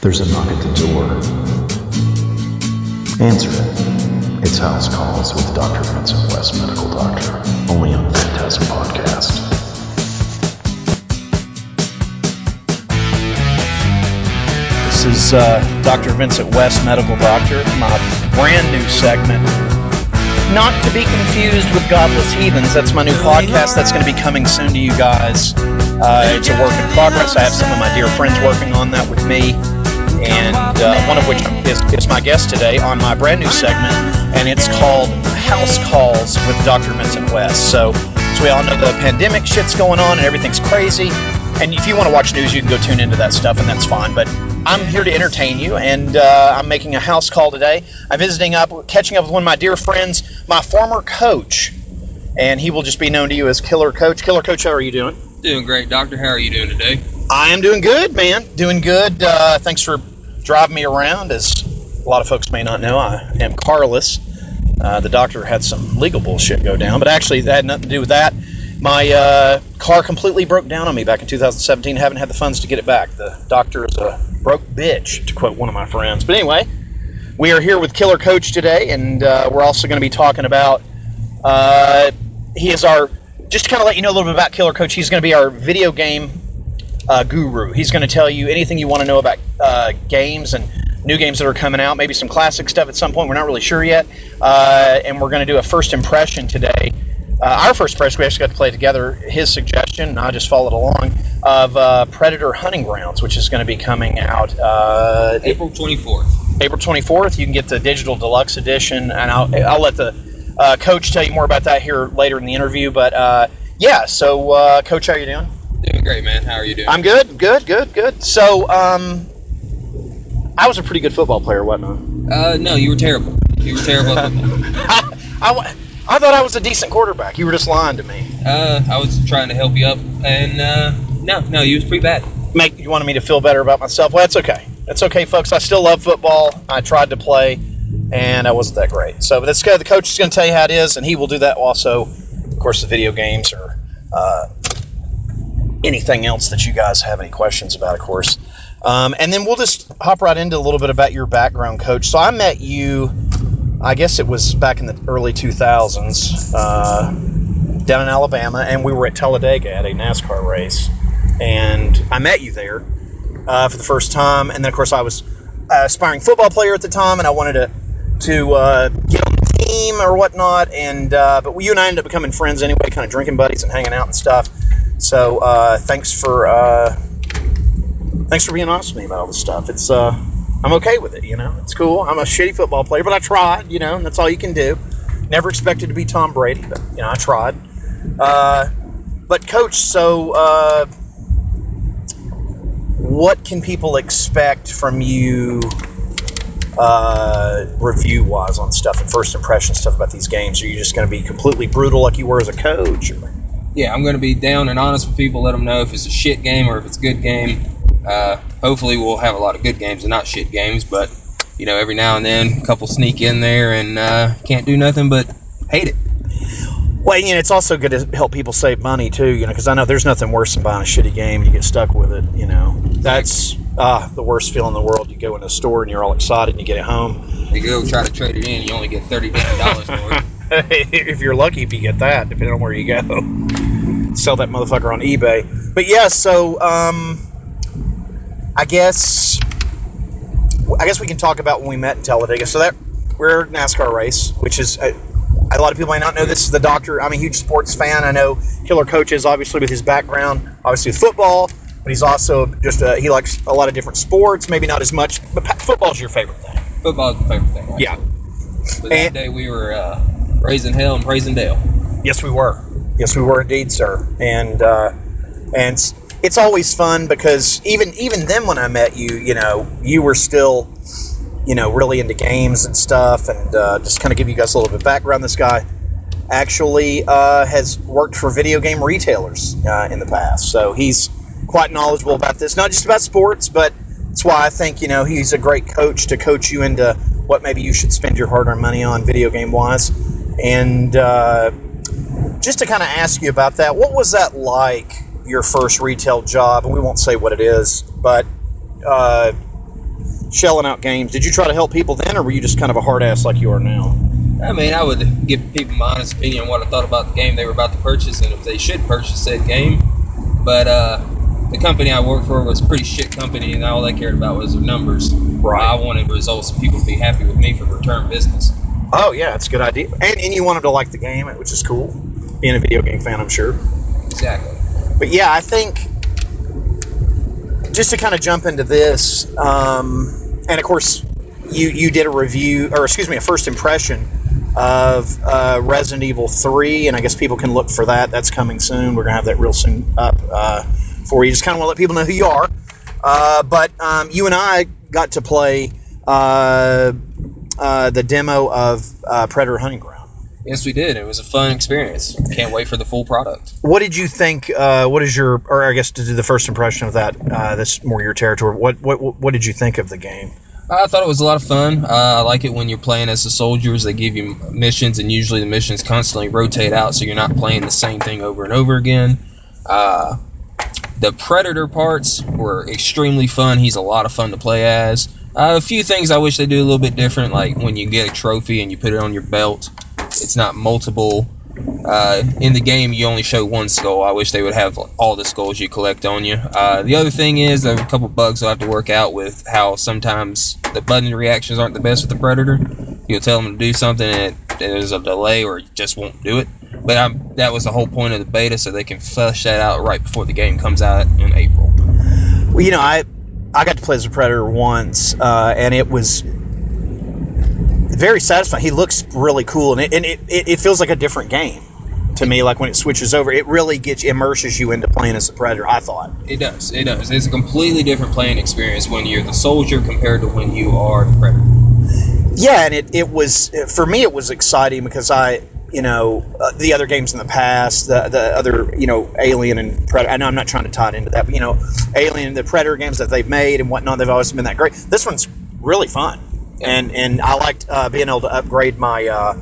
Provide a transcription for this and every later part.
There's a knock at the door. Answer it. It's House Calls with Dr. Vincent West, Medical Doctor, only on Phantasm Podcast. This is uh, Dr. Vincent West, Medical Doctor, my brand new segment. Not to be confused with Godless Heathens. That's my new podcast that's going to be coming soon to you guys. Uh, it's a work in progress. I have some of my dear friends working on that with me, and uh, one of which is, is my guest today on my brand new segment, and it's called House Calls with Dr. Vincent West. So, as we all know, the pandemic shit's going on and everything's crazy. And if you want to watch news, you can go tune into that stuff, and that's fine. But I'm here to entertain you, and uh, I'm making a house call today. I'm visiting up, catching up with one of my dear friends, my former coach, and he will just be known to you as Killer Coach. Killer Coach, how are you doing? Doing great, Doctor. How are you doing today? I am doing good, man. Doing good. Uh, thanks for driving me around. As a lot of folks may not know, I am carless. Uh, the doctor had some legal bullshit go down, but actually that had nothing to do with that. My uh, car completely broke down on me back in 2017. Haven't had the funds to get it back. The doctor is a broke bitch, to quote one of my friends. But anyway, we are here with Killer Coach today, and uh, we're also going to be talking about. Uh, he is our. Just to kind of let you know a little bit about Killer Coach, he's going to be our video game uh, guru. He's going to tell you anything you want to know about uh, games and new games that are coming out, maybe some classic stuff at some point. We're not really sure yet. Uh, and we're going to do a first impression today. Uh, our first impression, we actually got to play together. His suggestion, and I just followed along, of uh, Predator Hunting Grounds, which is going to be coming out uh, April 24th. April 24th. You can get the digital deluxe edition, and I'll, I'll let the uh, coach tell you more about that here later in the interview. But uh, yeah, so uh, coach, how you doing? Doing great, man. How are you doing? I'm good, good, good, good. So um, I was a pretty good football player, wasn't Uh, no, you were terrible. You were terrible. at football. I? I, I thought I was a decent quarterback. You were just lying to me. uh, I was trying to help you up, and uh, no, no, you was pretty bad. Make you wanted me to feel better about myself. Well, that's okay. That's okay, folks. I still love football. I tried to play, and I wasn't that great. So, but that's good. The coach is going to tell you how it is, and he will do that also. Of course, the video games are. uh, anything else that you guys have any questions about, of course. Um, and then we'll just hop right into a little bit about your background, coach. So I met you, I guess it was back in the early 2000s, uh, down in Alabama, and we were at Talladega at a NASCAR race. And I met you there uh, for the first time. And then, of course, I was an aspiring football player at the time, and I wanted to to uh, get on the team or whatnot. And uh, but you and I ended up becoming friends anyway, kind of drinking buddies and hanging out and stuff. So uh, thanks for uh, thanks for being honest with me about all this stuff. It's uh, I'm okay with it. You know, it's cool. I'm a shitty football player, but I tried. You know, and that's all you can do. Never expected to be Tom Brady, but you know, I tried. Uh, but coach, so uh, what can people expect from you? Uh, review wise on stuff and first impression stuff about these games? Are you just going to be completely brutal like you were as a coach? Or? Yeah, I'm going to be down and honest with people. Let them know if it's a shit game or if it's a good game. Uh, hopefully, we'll have a lot of good games and not shit games. But you know, every now and then, a couple sneak in there and uh, can't do nothing but hate it. Well, you know, it's also good to help people save money too. You know, because I know there's nothing worse than buying a shitty game and you get stuck with it. You know, that's ah the worst feeling in the world. You go in a store and you're all excited and you get it home. You go try to trade it in, you only get thirty dollars for it. if you're lucky, if you get that, depending on where you go, sell that motherfucker on eBay. But yeah, so um, I guess I guess we can talk about when we met in Talladega. So that we're NASCAR race, which is uh, a lot of people may not know this is the doctor. I'm a huge sports fan. I know Killer Coach is obviously with his background, obviously with football, but he's also just uh, he likes a lot of different sports. Maybe not as much, but football's your favorite thing. Football's my favorite thing. actually. Yeah. But that And- day we were uh, raising hell and praising Dale. Yes, we were. Yes, we were indeed, sir. And uh, and it's- it's always fun because even even then when I met you, you know, you were still, you know, really into games and stuff. And uh, just kind of give you guys a little bit of background. This guy actually uh, has worked for video game retailers uh, in the past, so he's quite knowledgeable about this. Not just about sports, but that's why I think you know he's a great coach to coach you into what maybe you should spend your hard-earned money on video game wise. And uh, just to kind of ask you about that, what was that like? Your first retail job, and we won't say what it is, but uh, shelling out games, did you try to help people then, or were you just kind of a hard ass like you are now? I mean, I would give people my honest opinion on what I thought about the game they were about to purchase and if they should purchase said game. But uh, the company I worked for was a pretty shit company, and all they cared about was the numbers. Right. I wanted results and people to be happy with me for return business. Oh yeah, it's a good idea, and, and you wanted to like the game, which is cool. Being a video game fan, I'm sure. Exactly. But yeah, I think just to kind of jump into this, um, and of course, you you did a review, or excuse me, a first impression of uh, Resident Evil 3, and I guess people can look for that. That's coming soon. We're gonna have that real soon up uh, for you. Just kind of want to let people know who you are. Uh, but um, you and I got to play uh, uh, the demo of uh, Predator Hunting Ground. Yes, we did. It was a fun experience. Can't wait for the full product. What did you think? Uh, what is your, or I guess to do the first impression of that? Uh, that's more your territory. What, what what did you think of the game? I thought it was a lot of fun. Uh, I like it when you're playing as the soldiers. They give you missions, and usually the missions constantly rotate out, so you're not playing the same thing over and over again. Uh, the Predator parts were extremely fun. He's a lot of fun to play as. Uh, a few things I wish they do a little bit different, like when you get a trophy and you put it on your belt, it's not multiple. Uh, in the game, you only show one skull. I wish they would have all the skulls you collect on you. Uh, the other thing is, a couple bugs I'll have to work out with how sometimes the button reactions aren't the best with the Predator. You'll tell them to do something and it, there's a delay or it just won't do it. But I'm, that was the whole point of the beta, so they can flesh that out right before the game comes out in April. Well, you know, I I got to play as a Predator once, uh, and it was very satisfying. He looks really cool, and it and it, it, feels like a different game to me. Like when it switches over, it really gets immerses you into playing as a Predator. I thought. It does. It does. It's a completely different playing experience when you're the soldier compared to when you are the predator. Yeah, and it, it was for me. It was exciting because I, you know, uh, the other games in the past, the the other, you know, Alien and Predator. I know I'm not trying to tie it into that, but you know, Alien and the Predator games that they've made and whatnot, they've always been that great. This one's really fun, and and I liked uh, being able to upgrade my. Uh,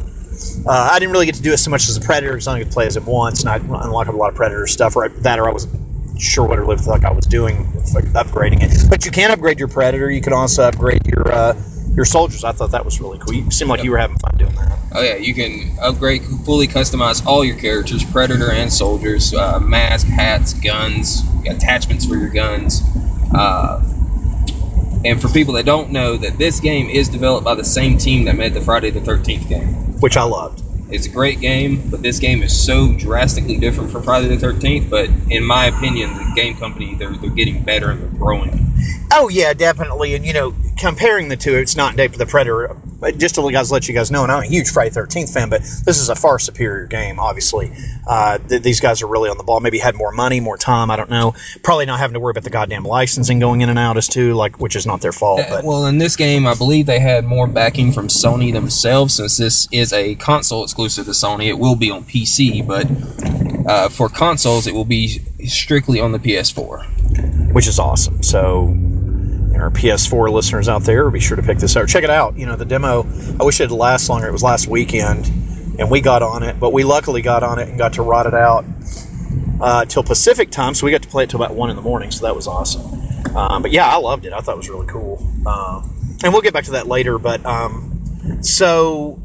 uh, I didn't really get to do it so much as a Predator because I only could play as it once, and I unlocked a lot of Predator stuff. Or that, or I wasn't sure what it looked like I was doing, like upgrading it. But you can upgrade your Predator. You can also upgrade your uh, your soldiers. I thought that was really cool. You seemed like you were having fun doing that. Oh yeah, you can upgrade, fully customize all your characters, predator and soldiers, uh, mask, hats, guns, attachments for your guns. Uh, and for people that don't know, that this game is developed by the same team that made the Friday the 13th game. which I loved. It's a great game, but this game is so drastically different from Friday the 13th. But in my opinion, the game company they're, they're getting better and they're growing. Oh yeah, definitely. And you know, comparing the two, it's not Day for the Predator. But just to guys let you guys know, and I'm a huge Friday Thirteenth fan, but this is a far superior game. Obviously, uh, th- these guys are really on the ball. Maybe had more money, more time. I don't know. Probably not having to worry about the goddamn licensing going in and out as too, like which is not their fault. But well, in this game, I believe they had more backing from Sony themselves, since this is a console exclusive to Sony. It will be on PC, but uh, for consoles, it will be strictly on the PS4. which is awesome. So, our PS4 listeners out there, be sure to pick this out. Check it out. You know, the demo. I wish it had last longer. It was last weekend, and we got on it, but we luckily got on it and got to rot it out uh, till Pacific time. So we got to play it till about one in the morning. So that was awesome. Um, but yeah, I loved it. I thought it was really cool. Um, and we'll get back to that later. But um, so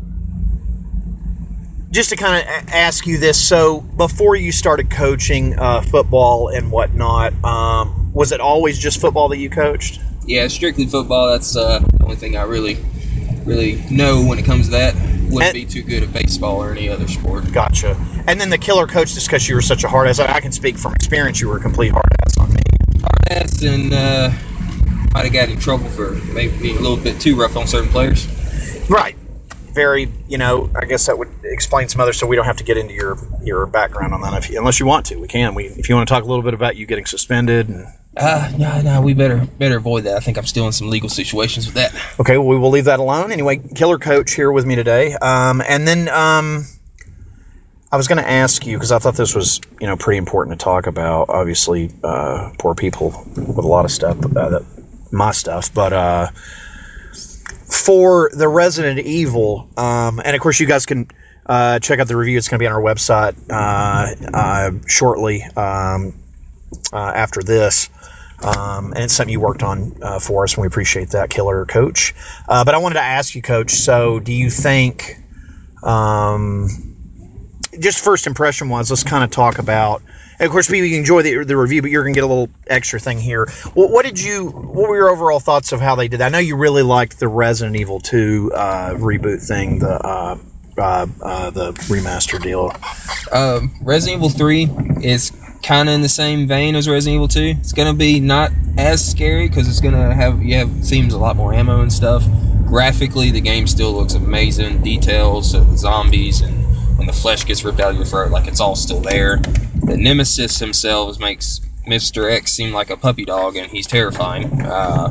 just to kind of ask you this so before you started coaching uh, football and whatnot um, was it always just football that you coached Yeah, strictly football. That's uh, the only thing I really, really know when it comes to that. Wouldn't And- be too good at baseball or any other sport. gotcha and then the killer coach just because you were such a hard ass i can speak from experience you were a complete hard ass on me Yes, and uh, might have got in trouble for maybe being a little bit too rough on certain players. right very you know i guess that would explain some other so we don't have to get into your your background on that if you, unless you want to we can we if you want to talk a little bit about you getting suspended and Uh, no, no, we better better avoid that. I think I'm still in some legal situations with that. Okay, well, we will leave that alone. Anyway, Killer Coach here with me today. Um, and then um, I was going to ask you, because I thought this was, you know, pretty important to talk about. Obviously, uh, poor people with a lot of stuff, uh, that, my stuff. But uh, for the Resident Evil, um, and of course, you guys can uh, check out the review. It's going to be on our website uh, uh, shortly um, after this. Um, and it's something you worked on uh, for us, and we appreciate that, Killer Coach. Uh, but I wanted to ask you, Coach. So, do you think, um, just first impression was, let's kind of talk about. Of course, we enjoy the, the review, but you're going to get a little extra thing here. What, what did you? What were your overall thoughts of how they did that? I know you really liked the Resident Evil 2 uh, reboot thing, the uh, uh, the remaster deal. Um, Resident Evil 3 is kind of in the same vein as Resident Evil 2. It's gonna be not as scary because it's gonna have you have seems a lot more ammo and stuff. Graphically, the game still looks amazing. Details of the zombies and when the flesh gets ripped out of your throat, like it's all still there. The Nemesis themselves makes Mr. X seem like a puppy dog, and he's terrifying. Uh,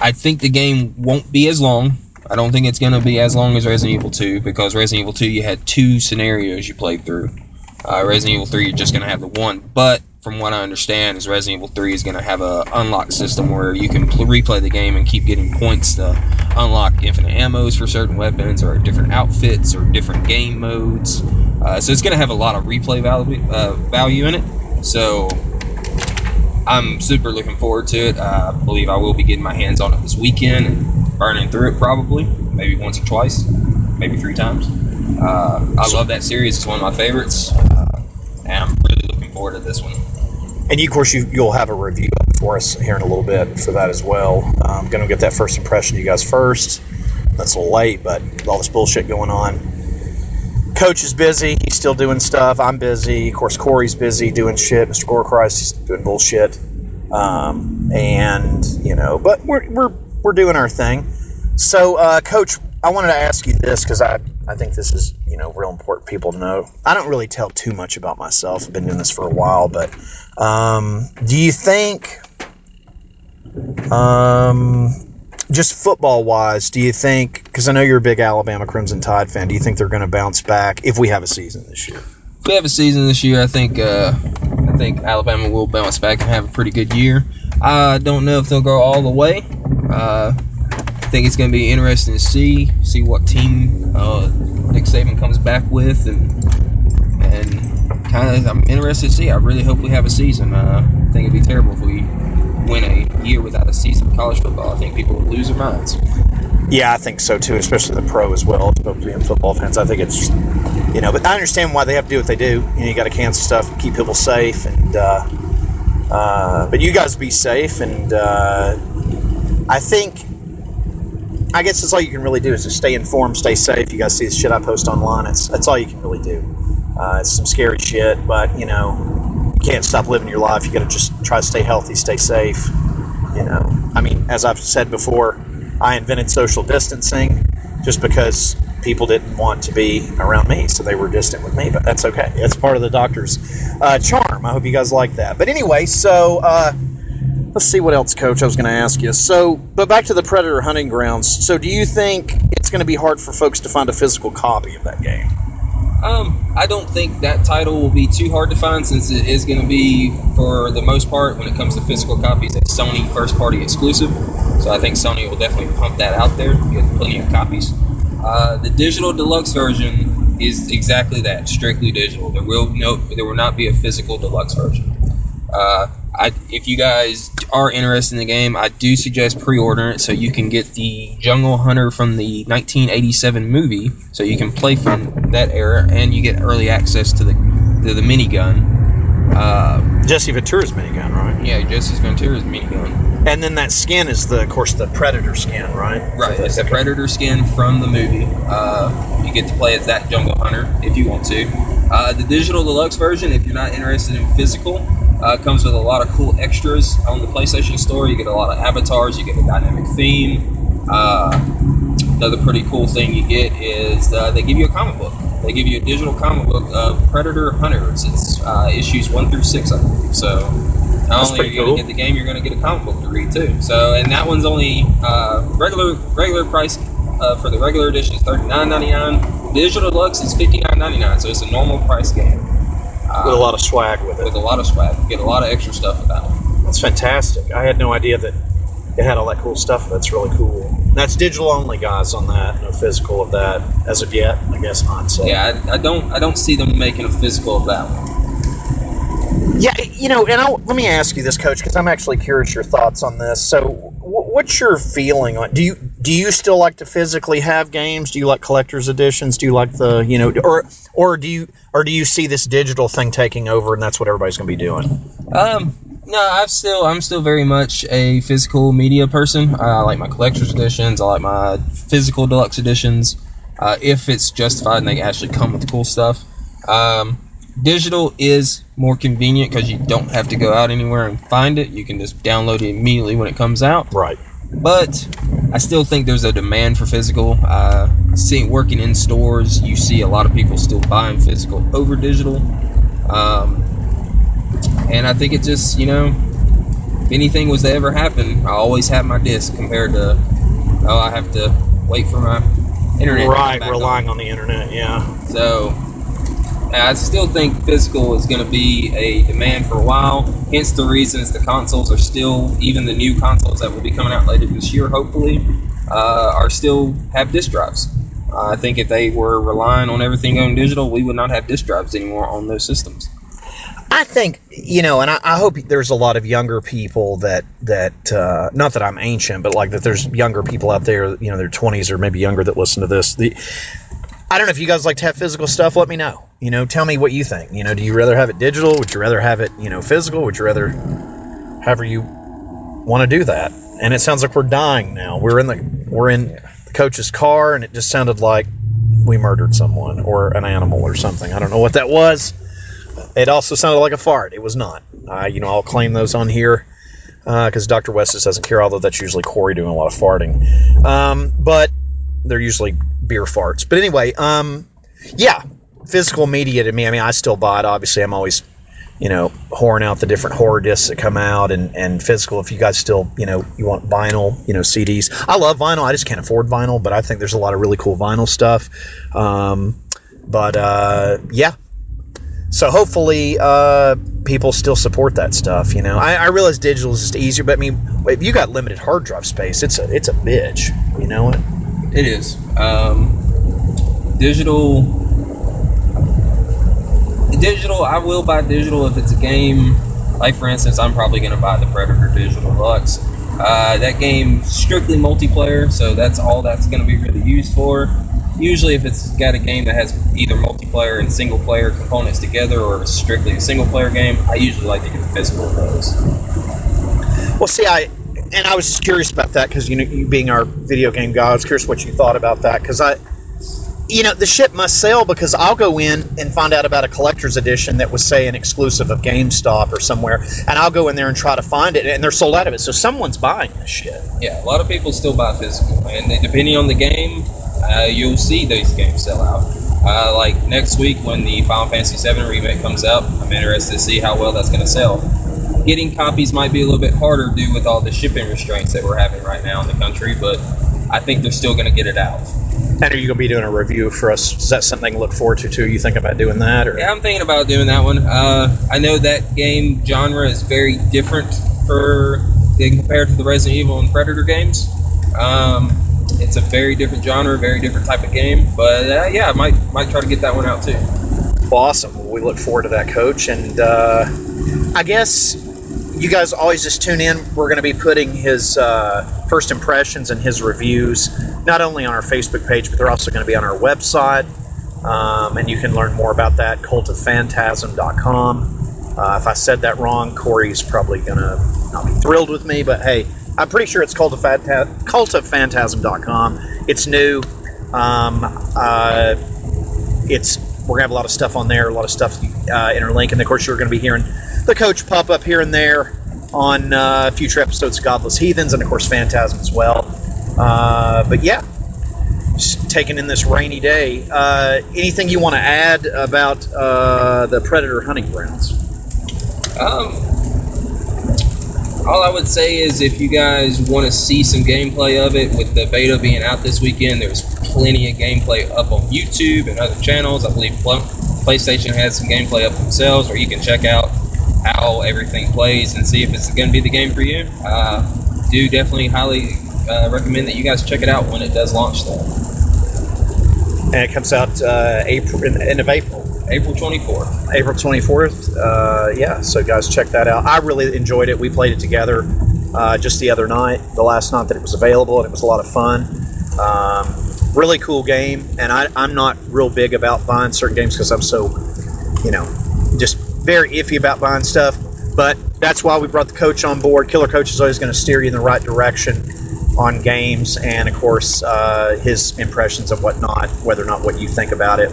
I think the game won't be as long. I don't think it's going to be as long as Resident Evil 2 because Resident Evil 2 you had two scenarios you played through. Uh, Resident Evil 3 you're just going to have the one, but from what I understand is Resident Evil 3 is going to have a unlock system where you can pl- replay the game and keep getting points to unlock infinite ammos for certain weapons or different outfits or different game modes. Uh, so it's going to have a lot of replay value, uh, value in it. So I'm super looking forward to it. Uh, I believe I will be getting my hands on it this weekend burning through it probably, maybe once or twice, maybe three times. Uh, I love that series; it's one of my favorites, uh, and I'm really looking forward to this one. And of course, you, you'll have a review for us here in a little bit for that as well. I'm going to get that first impression you guys first. That's a little late, but with all this bullshit going on. Coach is busy. He's still doing stuff. I'm busy. Of course, Corey's busy doing shit. Mr. Gorechrist is doing bullshit. Um, and, you know, but we're, we're, we're doing our thing. So, uh, Coach, I wanted to ask you this because I, I think this is, you know, real important people to know. I don't really tell too much about myself. I've been doing this for a while, but um, do you think, um, just football wise, do you think, because I know you're a big Alabama Crimson Tide fan, do you think they're going to bounce back if we have a season this year? If we have a season this year, I think uh, I think Alabama will bounce back and have a pretty good year. I don't know if they'll go all the way. Uh, I think it's going to be interesting to see see what team uh, Nick Saban comes back with, and and kind of I'm interested to see. I really hope we have a season. Uh, I think it'd be terrible if we win a year without a season of college football. I think people would lose their minds. Yeah, I think so too, especially the pro as well. Both being football fans, I think it's you know, but I understand why they have to do what they do. You know, you got to cancel stuff, keep people safe, and uh, uh, but you guys be safe. And uh, I think, I guess that's all you can really do is just stay informed, stay safe. You guys see the shit I post online. It's that's all you can really do. Uh, it's some scary shit, but you know, you can't stop living your life. You got to just try to stay healthy, stay safe. You know, I mean, as I've said before, I invented social distancing just because people didn't want to be around me, so they were distant with me. But that's okay. That's part of the doctor's uh, charm. I hope you guys like that. But anyway, so uh, let's see what else, Coach. I was going to ask you. So, but back to the Predator hunting grounds. So, do you think it's going to be hard for folks to find a physical copy of that game? Um, I don't think that title will be too hard to find since it is going to be, for the most part, when it comes to physical copies, a Sony first party exclusive. So I think Sony will definitely pump that out there, get plenty of copies. Uh, the digital deluxe version is exactly that, strictly digital. There will no, there will not be a physical deluxe version. Uh, I, if you guys are interested in the game, I do suggest pre-ordering it so you can get the Jungle Hunter from the 1987 movie, so you can play from that era, and you get early access to the to the minigun. Uh, Jesse Ventura's minigun, right? yeah, Jesse Ventura's minigun. And then that skin is the, of course, the Predator skin, right? Right, it's the Predator skin from the movie. Uh, you get to play as that Jungle Hunter if you want to. Uh, the digital deluxe version, if you're not interested in physical, uh, comes with a lot of cool extras on the PlayStation Store. You get a lot of avatars, you get a dynamic theme. Uh, another pretty cool thing you get is uh, they give you a comic book. They give you a digital comic book of Predator Hunters. It's uh, issues one through six, I believe. So not That's only are you going to get the game, you're going to get a comic book to read too. So and that one's only uh, regular regular price uh, for the regular edition is thirty nine ninety nine. Digital deluxe is fifty nine ninety nine. So it's a normal price game. Uh, With a lot of swag with it. with a lot of swag. You get a lot of extra stuff with that one. That's fantastic. I had no idea that it had all that cool stuff. That's really cool. That's digital only, guys, on that. No physical of that as of yet. I guess not. So Yeah, I, I don't I don't see them making a physical of that one. Yeah, you know, and I'll, let me ask you this, Coach, because I'm actually curious your thoughts on this. So, wh- what's your feeling on? Do you do you still like to physically have games? Do you like collector's editions? Do you like the you know, or or do you or do you see this digital thing taking over, and that's what everybody's going to be doing? Um, no, I'm still I'm still very much a physical media person. I like my collector's editions. I like my physical deluxe editions. Uh, if it's justified and they actually come with cool stuff. Um, digital is more convenient because you don't have to go out anywhere and find it. You can just download it immediately when it comes out. Right. But I still think there's a demand for physical. Uh, seeing working in stores, you see a lot of people still buying physical over digital. Um, and I think it just, you know, if anything was to ever happen, I always have my disc compared to, oh, I have to wait for my internet. Right, relying on. on the internet. Yeah. So I still think physical is going to be a demand for a while. Hence the reasons the consoles are still, even the new consoles that will be coming out later this year, hopefully, uh, are still have disk drives. Uh, I think if they were relying on everything going digital, we would not have disk drives anymore on those systems. I think you know, and I, I hope there's a lot of younger people that that uh, not that I'm ancient, but like that there's younger people out there, you know, their 20s or maybe younger that listen to this. The I don't know if you guys like to have physical stuff. Let me know. You know, tell me what you think. You know, do you rather have it digital? Would you rather have it, you know, physical? Would you rather, however you want to do that? And it sounds like we're dying now. We're in the we're in the coach's car, and it just sounded like we murdered someone or an animal or something. I don't know what that was. It also sounded like a fart. It was not. Uh, you know, I'll claim those on here because Dr. West is doesn't care, although that's usually Corey doing a lot of farting. Um, but they're usually beer farts. But anyway, um, yeah, physical media to me. I mean, I still buy it. Obviously, I'm always, you know, whoring out the different horror discs that come out and, and physical. If you guys still, you know, you want vinyl, you know, CDs. I love vinyl. I just can't afford vinyl, but I think there's a lot of really cool vinyl stuff. Um, but uh, yeah. So hopefully, uh, people still support that stuff. You know, I, I realize digital is just easier, but I mean, if you got limited hard drive space, it's a it's a bitch. You know what? It is. Um, digital. Digital, I will buy digital if it's a game. Like, for instance, I'm probably going to buy the Predator Digital Deluxe. Uh, that game strictly multiplayer, so that's all that's going to be really used for. Usually, if it's got a game that has either multiplayer and single player components together, or it's strictly a single player game, I usually like to get the physical of those. Well, see, I and I was just curious about that because you know, you being our video game guy, I was curious what you thought about that because I, you know, the ship must sail because I'll go in and find out about a collector's edition that was say an exclusive of GameStop or somewhere, and I'll go in there and try to find it, and they're sold out of it. So someone's buying this shit. Yeah, a lot of people still buy physical, and depending on the game, uh, you'll see these games sell out. Uh, like next week when the Final Fantasy VII remake comes out, I'm interested to see how well that's going to sell. Getting copies might be a little bit harder due with all the shipping restraints that we're having right now in the country, but I think they're still going to get it out. And are you going to be doing a review for us? Is that something to look forward to too? You think about doing that, or Yeah, I'm thinking about doing that one. Uh, I know that game genre is very different for compared to the Resident Evil and Predator games. Um, it's a very different genre, very different type of game. But uh, yeah, I might might try to get that one out too. Well, awesome. We look forward to that, Coach. And uh, I guess you guys always just tune in. We're going to be putting his uh, first impressions and his reviews not only on our Facebook page, but they're also going to be on our website. Um, and you can learn more about that, cultofphantasm.com. Uh, if I said that wrong, Corey's probably going to not be thrilled with me, but hey, I'm pretty sure it's cult of Phanta- cultofphantasm.com. It's new. Um, uh, it's we're gonna have a lot of stuff on there, a lot of stuff uh, interlink, and of course you're gonna be hearing the coach pop up here and there on uh, future episodes of Godless Heathens, and of course Phantasm as well. Uh, but yeah, just taking in this rainy day. Uh, anything you want to add about uh, the Predator hunting grounds? Um, all I would say is if you guys want to see some gameplay of it, with the beta being out this weekend, there's plenty of gameplay up on YouTube and other channels. I believe PlayStation has some gameplay up themselves, or you can check out how everything plays and see if it's going to be the game for you. Uh, do definitely highly uh, recommend that you guys check it out when it does launch, though. And it comes out uh, April, in the end of April. April 24th. April 24th. Uh, yeah, so guys, check that out. I really enjoyed it. We played it together uh, just the other night, the last night that it was available, and it was a lot of fun. Um, really cool game, and I, I'm not real big about buying certain games because I'm so, you know, just very iffy about buying stuff. But that's why we brought the coach on board. Killer Coach is always going to steer you in the right direction on games, and of course, uh, his impressions of whatnot, whether or not what you think about it.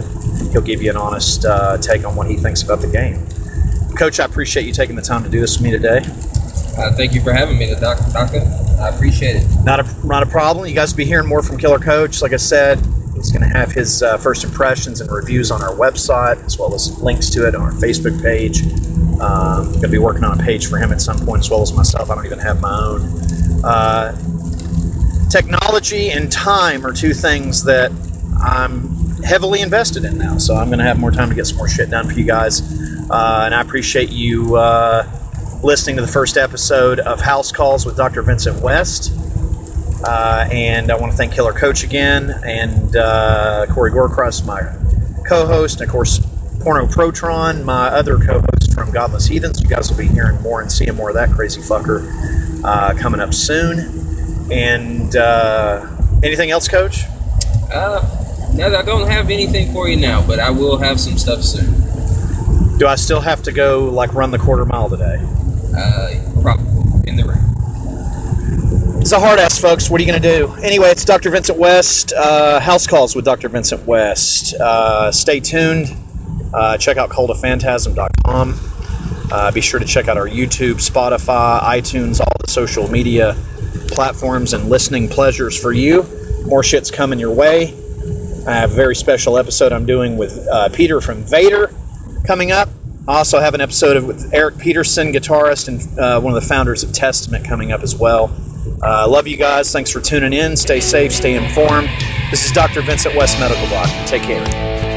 He'll give you an honest uh, take on what he thinks about the game. Coach, I appreciate you taking the time to do this with me today. Uh, thank you for having me, Doc- Doctor. I appreciate it. Not a not a problem. You guys will be hearing more from Killer Coach. Like I said, he's going to have his uh, first impressions and reviews on our website, as well as links to it on our Facebook page. Um, going to be working on a page for him at some point, as well as myself. I don't even have my own. Uh, technology and time are two things that I'm heavily invested in now. So I'm going to have more time to get some more shit done for you guys. Uh, and I appreciate you uh, listening to the first episode of House Calls with Dr. Vincent West. Uh, and I want to thank Killer Coach again and uh, Corey Gorecrust, my co host, and of course, Porno Protron, my other co host from Godless Heathens. You guys will be hearing more and seeing more of that crazy fucker uh, coming up soon. And uh, anything else, Coach? Uh, no, I don't have anything for you now, but I will have some stuff soon. Do I still have to go like run the quarter mile today? Uh, probably in the rain. It's a hard ass, folks. What are you going to do? Anyway, it's Dr. Vincent West. Uh, house calls with Dr. Vincent West. Uh, stay tuned. Uh, check out cultofphantasm.com. Uh, be sure to check out our YouTube, Spotify, iTunes, all the social media platforms and listening pleasures for you. More shit's coming your way. I have a very special episode I'm doing with uh, Peter from Vader coming up. I also have an episode with Eric Peterson, guitarist and uh, one of the founders of Testament, coming up as well. Uh, love you guys. Thanks for tuning in. Stay safe, stay informed. This is Dr. Vincent West, Medical Doctor. Take care.